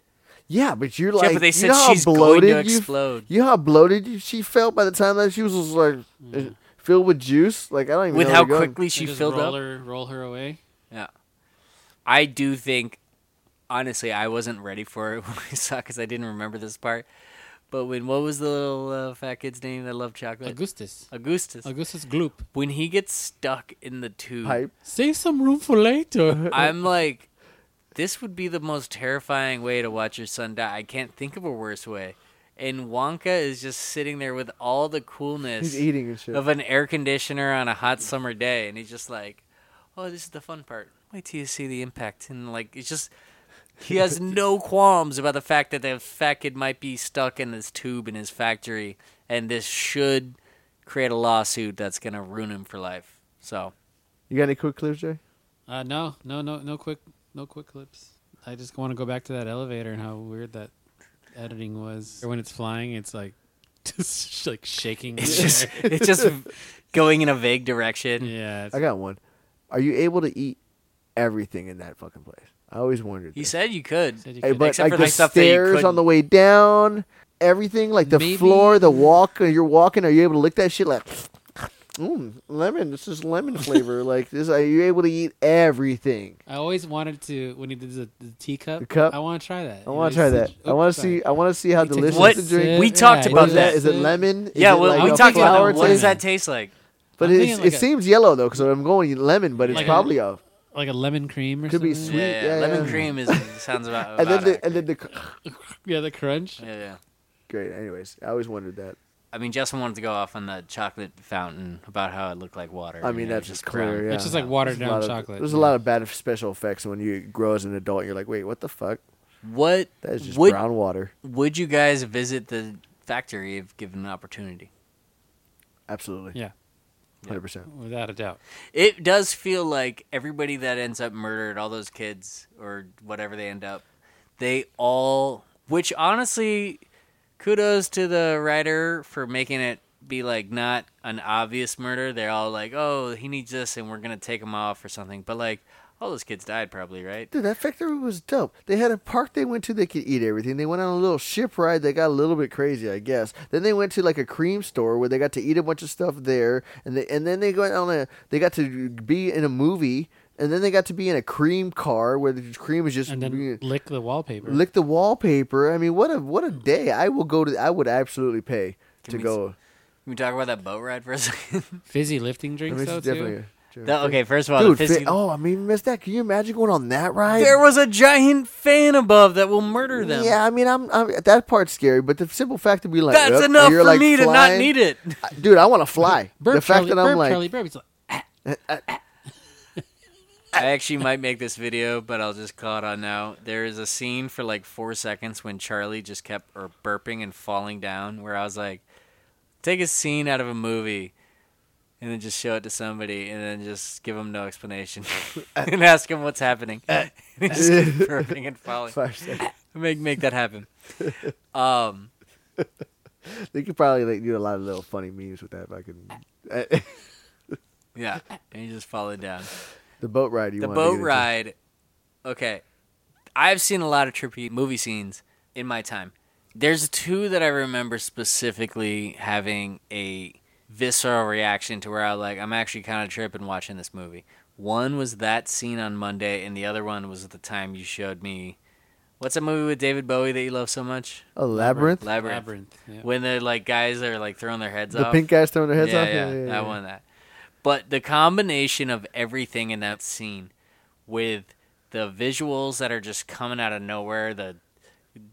Yeah, but you're Yeah, like, but they you said know how she's going to bloated you- explode. You know how bloated you- she felt by the time that she was just like uh, filled with juice. Like I don't even With know how where to go. quickly They she just filled roll up. her, roll her away. Yeah. I do think, honestly, I wasn't ready for it when I saw because I didn't remember this part. But when what was the little uh, fat kid's name that loved chocolate? Augustus. Augustus. Augustus Gloop. when he gets stuck in the tube, pipe. Save some room for later. I'm like, this would be the most terrifying way to watch your son die. I can't think of a worse way. And Wonka is just sitting there with all the coolness He's eating and shit. of an air conditioner on a hot summer day, and he's just like, "Oh, this is the fun part. Wait till you see the impact." And like, it's just he has no qualms about the fact that the fat kid might be stuck in this tube in his factory, and this should create a lawsuit that's gonna ruin him for life. So You got any quick clips, Jay? Uh, no, no, no, no quick, no quick clips. I just want to go back to that elevator and how weird that editing was. Or when it's flying, it's like just like shaking. it's just it's just going in a vague direction. yeah. I got one. Are you able to eat everything in that fucking place? I always wondered. You this. said you could. Said you Hey, but except like for the the stuff stairs on the way down, everything like the Maybe- floor, the walk. You're walking. Are you able to lick that shit like? Mmm, lemon. This is lemon flavor. like this. Are you able to eat everything? I always wanted to when he did the, the teacup. The cup? I want to try that. I want to try that. such- I want to see. I want to see how He delicious What- the drink. we talked he about What is that. that? Is it it. lemon? Is Yeah, it well, like we talked about flower that. What does that taste like? But I'm it's, like it a- seems yellow though, because I'm going lemon. But it's Like probably a. like a lemon cream or Could be sweet. Yeah, yeah, yeah, lemon yeah. cream is sounds about. And then the and then the. Yeah, the crunch. yeah, yeah. Great. Anyways, I always wondered that. I mean, Justin wanted to go off on the chocolate fountain about how it looked like water. I mean, that's just clear. ground. Yeah. It's just like watered There's a down lot of- chocolate. There's yeah. a lot of bad special effects when you grow as an adult. and You're like, wait, what the fuck? What That is just would brown water. would you guys visit the factory if given an opportunity? Absolutely. Yeah, Hundred percent. without a doubt. It does feel like everybody that ends up murdered, all those kids or whatever they end up, they all. Which honestly, kudos to the writer for making it be like not an obvious murder. They're all like, "Oh, he needs this, and we're gonna take him off or something." But like, all those kids died probably, right? Dude, that factory was dope. They had a park they went to. They could eat everything. They went on a little ship ride. That got a little bit crazy, I guess. Then they went to like a cream store where they got to eat a bunch of stuff there, and they and then they went on a. They got to be in a movie, and then they got to be in a cream car where the cream is just And then being- lick the wallpaper. lick the wallpaper. I mean, what a what a day! I will go to. I would absolutely pay to Give go. Can we talk about that boat ride for a second? Fizzy lifting I drinks mean, though it's too. definitely. That- okay, first of all, Dude, the fi- fizzy- oh, I mean, missed that. Can you imagine going on that ride? there was a giant fan above that will murder them. Yeah, I mean, I'm, I'm that part's scary, but the simple fact to be like, That's "Yep," enough you're, for like, me to not need it. Dude. I want to fly. Burp the fact Charlie, that I'm burp like, Charlie, burp. He's like, I actually might make this video, but I'll just call it on now. There is a scene for like four seconds when Charlie just kept or burping and falling down, where I was like, take a scene out of a movie and then just show it to somebody and then just give them no explanation and ask them what's happening. and just keep burping and falling. Make make that happen. Um, They could probably like do a lot of little funny memes with that. If I could. Yeah, and you just fall it down. The boat ride. You the wanted to boat get into. ride. Okay, I've seen a lot of trippy movie scenes in my time. There's two that I remember specifically having a visceral reaction to where I was like, I'm actually kind of tripping watching this movie. One was that scene on Monday, and the other one was at the time you showed me. What's that movie with David Bowie that you love so much? A labyrinth. Labyrinth. Labyrinth. Yeah. When the like guys are like throwing their heads up. The off. pink guys throwing their heads yeah, off. Yeah, that one. That. But the combination of everything in that scene, with the visuals that are just coming out of nowhere, the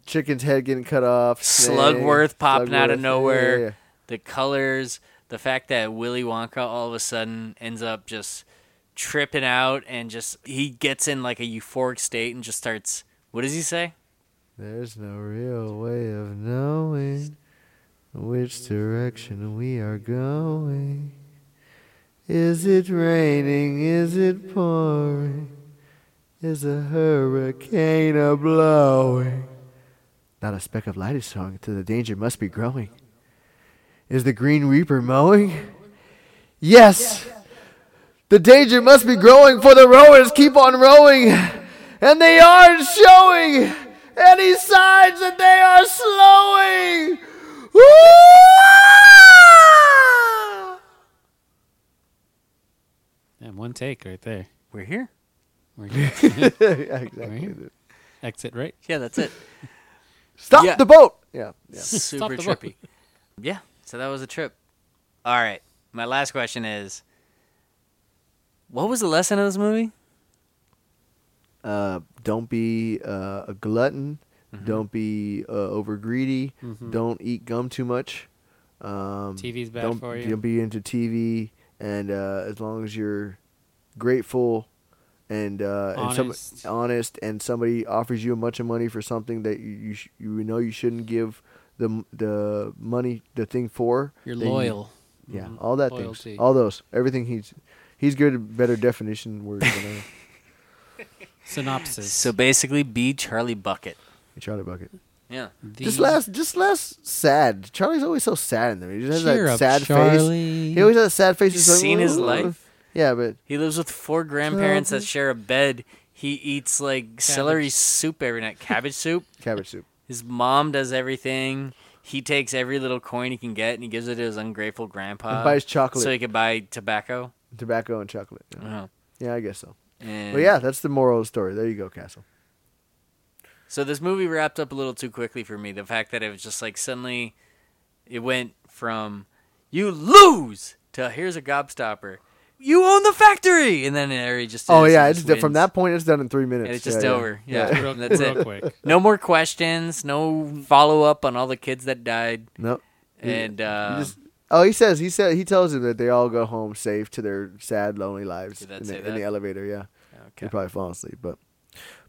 Chicken's head getting cut off. Slugworth popping out of nowhere, yeah, yeah, the colors, the fact that Willy Wonka all of a sudden ends up just tripping out and just he gets in like a euphoric state and just starts. What does he say? There's no real way of knowing which direction we are going. Is it raining? Is it pouring? Is a hurricane a blowing? Not a speck of light is showing, to the danger must be growing. Is the Green Reaper mowing? Yes! The danger must be growing, for the rowers keep on rowing, and they aren't showing any signs that they are slowing. Woo! Damn, one take right there. We're here. We're here. yeah, exactly. Right. Exit right. Yeah, that's it. Stop Yeah. the boat. Yeah, yeah. Super the boat. trippy. Yeah, so that was a trip. All right, my last question is, what was the lesson of this movie? Uh, don't be uh, a glutton. Mm-hmm. Don't be uh, over greedy. Don't eat gum too much. Um, TV's bad don't, for you. Don't be into TV. And uh, as long as you're grateful and uh, and some, Honest. honest, and somebody offers you a bunch of money for something that you you, sh- you know you shouldn't give the the money the thing for. You're then you- loyal. yeah, Mhm. all that Loyalty. things, all those, everything. He's he's good at better definition words than I. Synopsis. So basically, be Charlie Bucket. Charlie Bucket. Yeah. The- Just less, just less sad. Charlie's always so sad in them. He just has Cheer that up, sad Charlie. face. He always has a sad face. He's He's like, seen his "Ooh." life. Yeah, but He lives with four grandparents that share a bed. He eats like celery soup every night, cabbage soup. cabbage soup. His mom does everything. He takes every little coin he can get and he gives it to his ungrateful grandpa. And buys chocolate. so he could buy tobacco. Tobacco and chocolate. Yeah, Uh-huh. Yeah, I guess so. And But yeah, that's the moral of the story. There you go, Castle. So this movie wrapped up a little too quickly for me. The fact that it was just like suddenly it went from you lose to here's a gobstopper. You own the factory, and then Harry just Oh yeah, just it's done- from that point. It's done in three minutes. And it's just Yeah, yeah. over. Yeah, real, that's real it. quick. No more questions. No follow up on all the kids that died. No. And He uh, just- oh, he says he said he tells him that they all go home safe to their sad, lonely lives in the, in the elevator. Yeah. They okay. probably fall asleep, but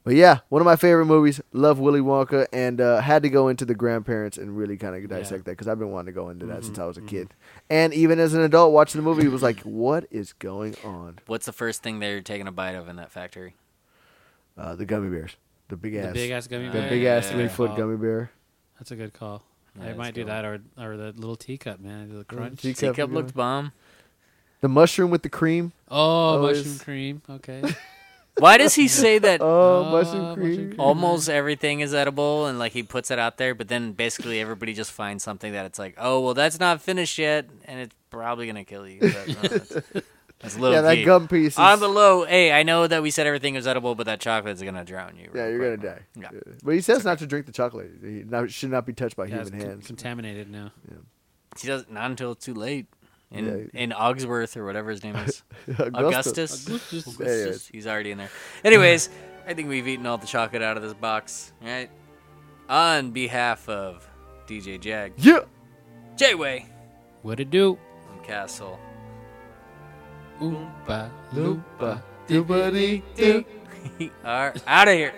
but yeah, one of my favorite movies. Love Willy Wonka, and uh, had to go into the grandparents and really kind of dissect that because I've been wanting to go into that since I was a kid, and even as an adult watching the movie, it was like, what is going on? What's the first thing they're taking a bite of in that factory? Uh, the gummy bears, the big The ass, big ass gummy the bear. big ass Yeah. three foot Call. gummy bear. That's a good call. Yeah, I might do that or or the little teacup, man. The crunch. Teacup, Teacup looked bomb. The mushroom with the cream. Oh, Oh, mushroom cream. Okay. Why does he say that Oh, Oh, mushroom oh, mushroom cream. cream. almost everything is edible and like he puts it out there, but then basically everybody just finds something that it's like, oh well, that's not finished yet, and it's probably gonna kill you. But, no, that's, that's low yeah, that key. gum piece. Is, On the low, hey, I know that we said everything was edible, but that chocolate's gonna drown you. yeah, you're gonna die. Yeah. Yeah. But he says not to drink the chocolate. He not, should not be touched by Yeah, human con- hands. contaminated now. He does not until it's too late. In Yeah. in Ogsworth or whatever his name is, Augustus. Augustus. Augustus. Anyways. He's already in there. Anyways, I think we've eaten all the chocolate out of this box, right? On behalf of DJ JAG, Yeah. J-Way, What it do? and Castle, Oompa Loompa. loompa. Doobity doo. we are out of here.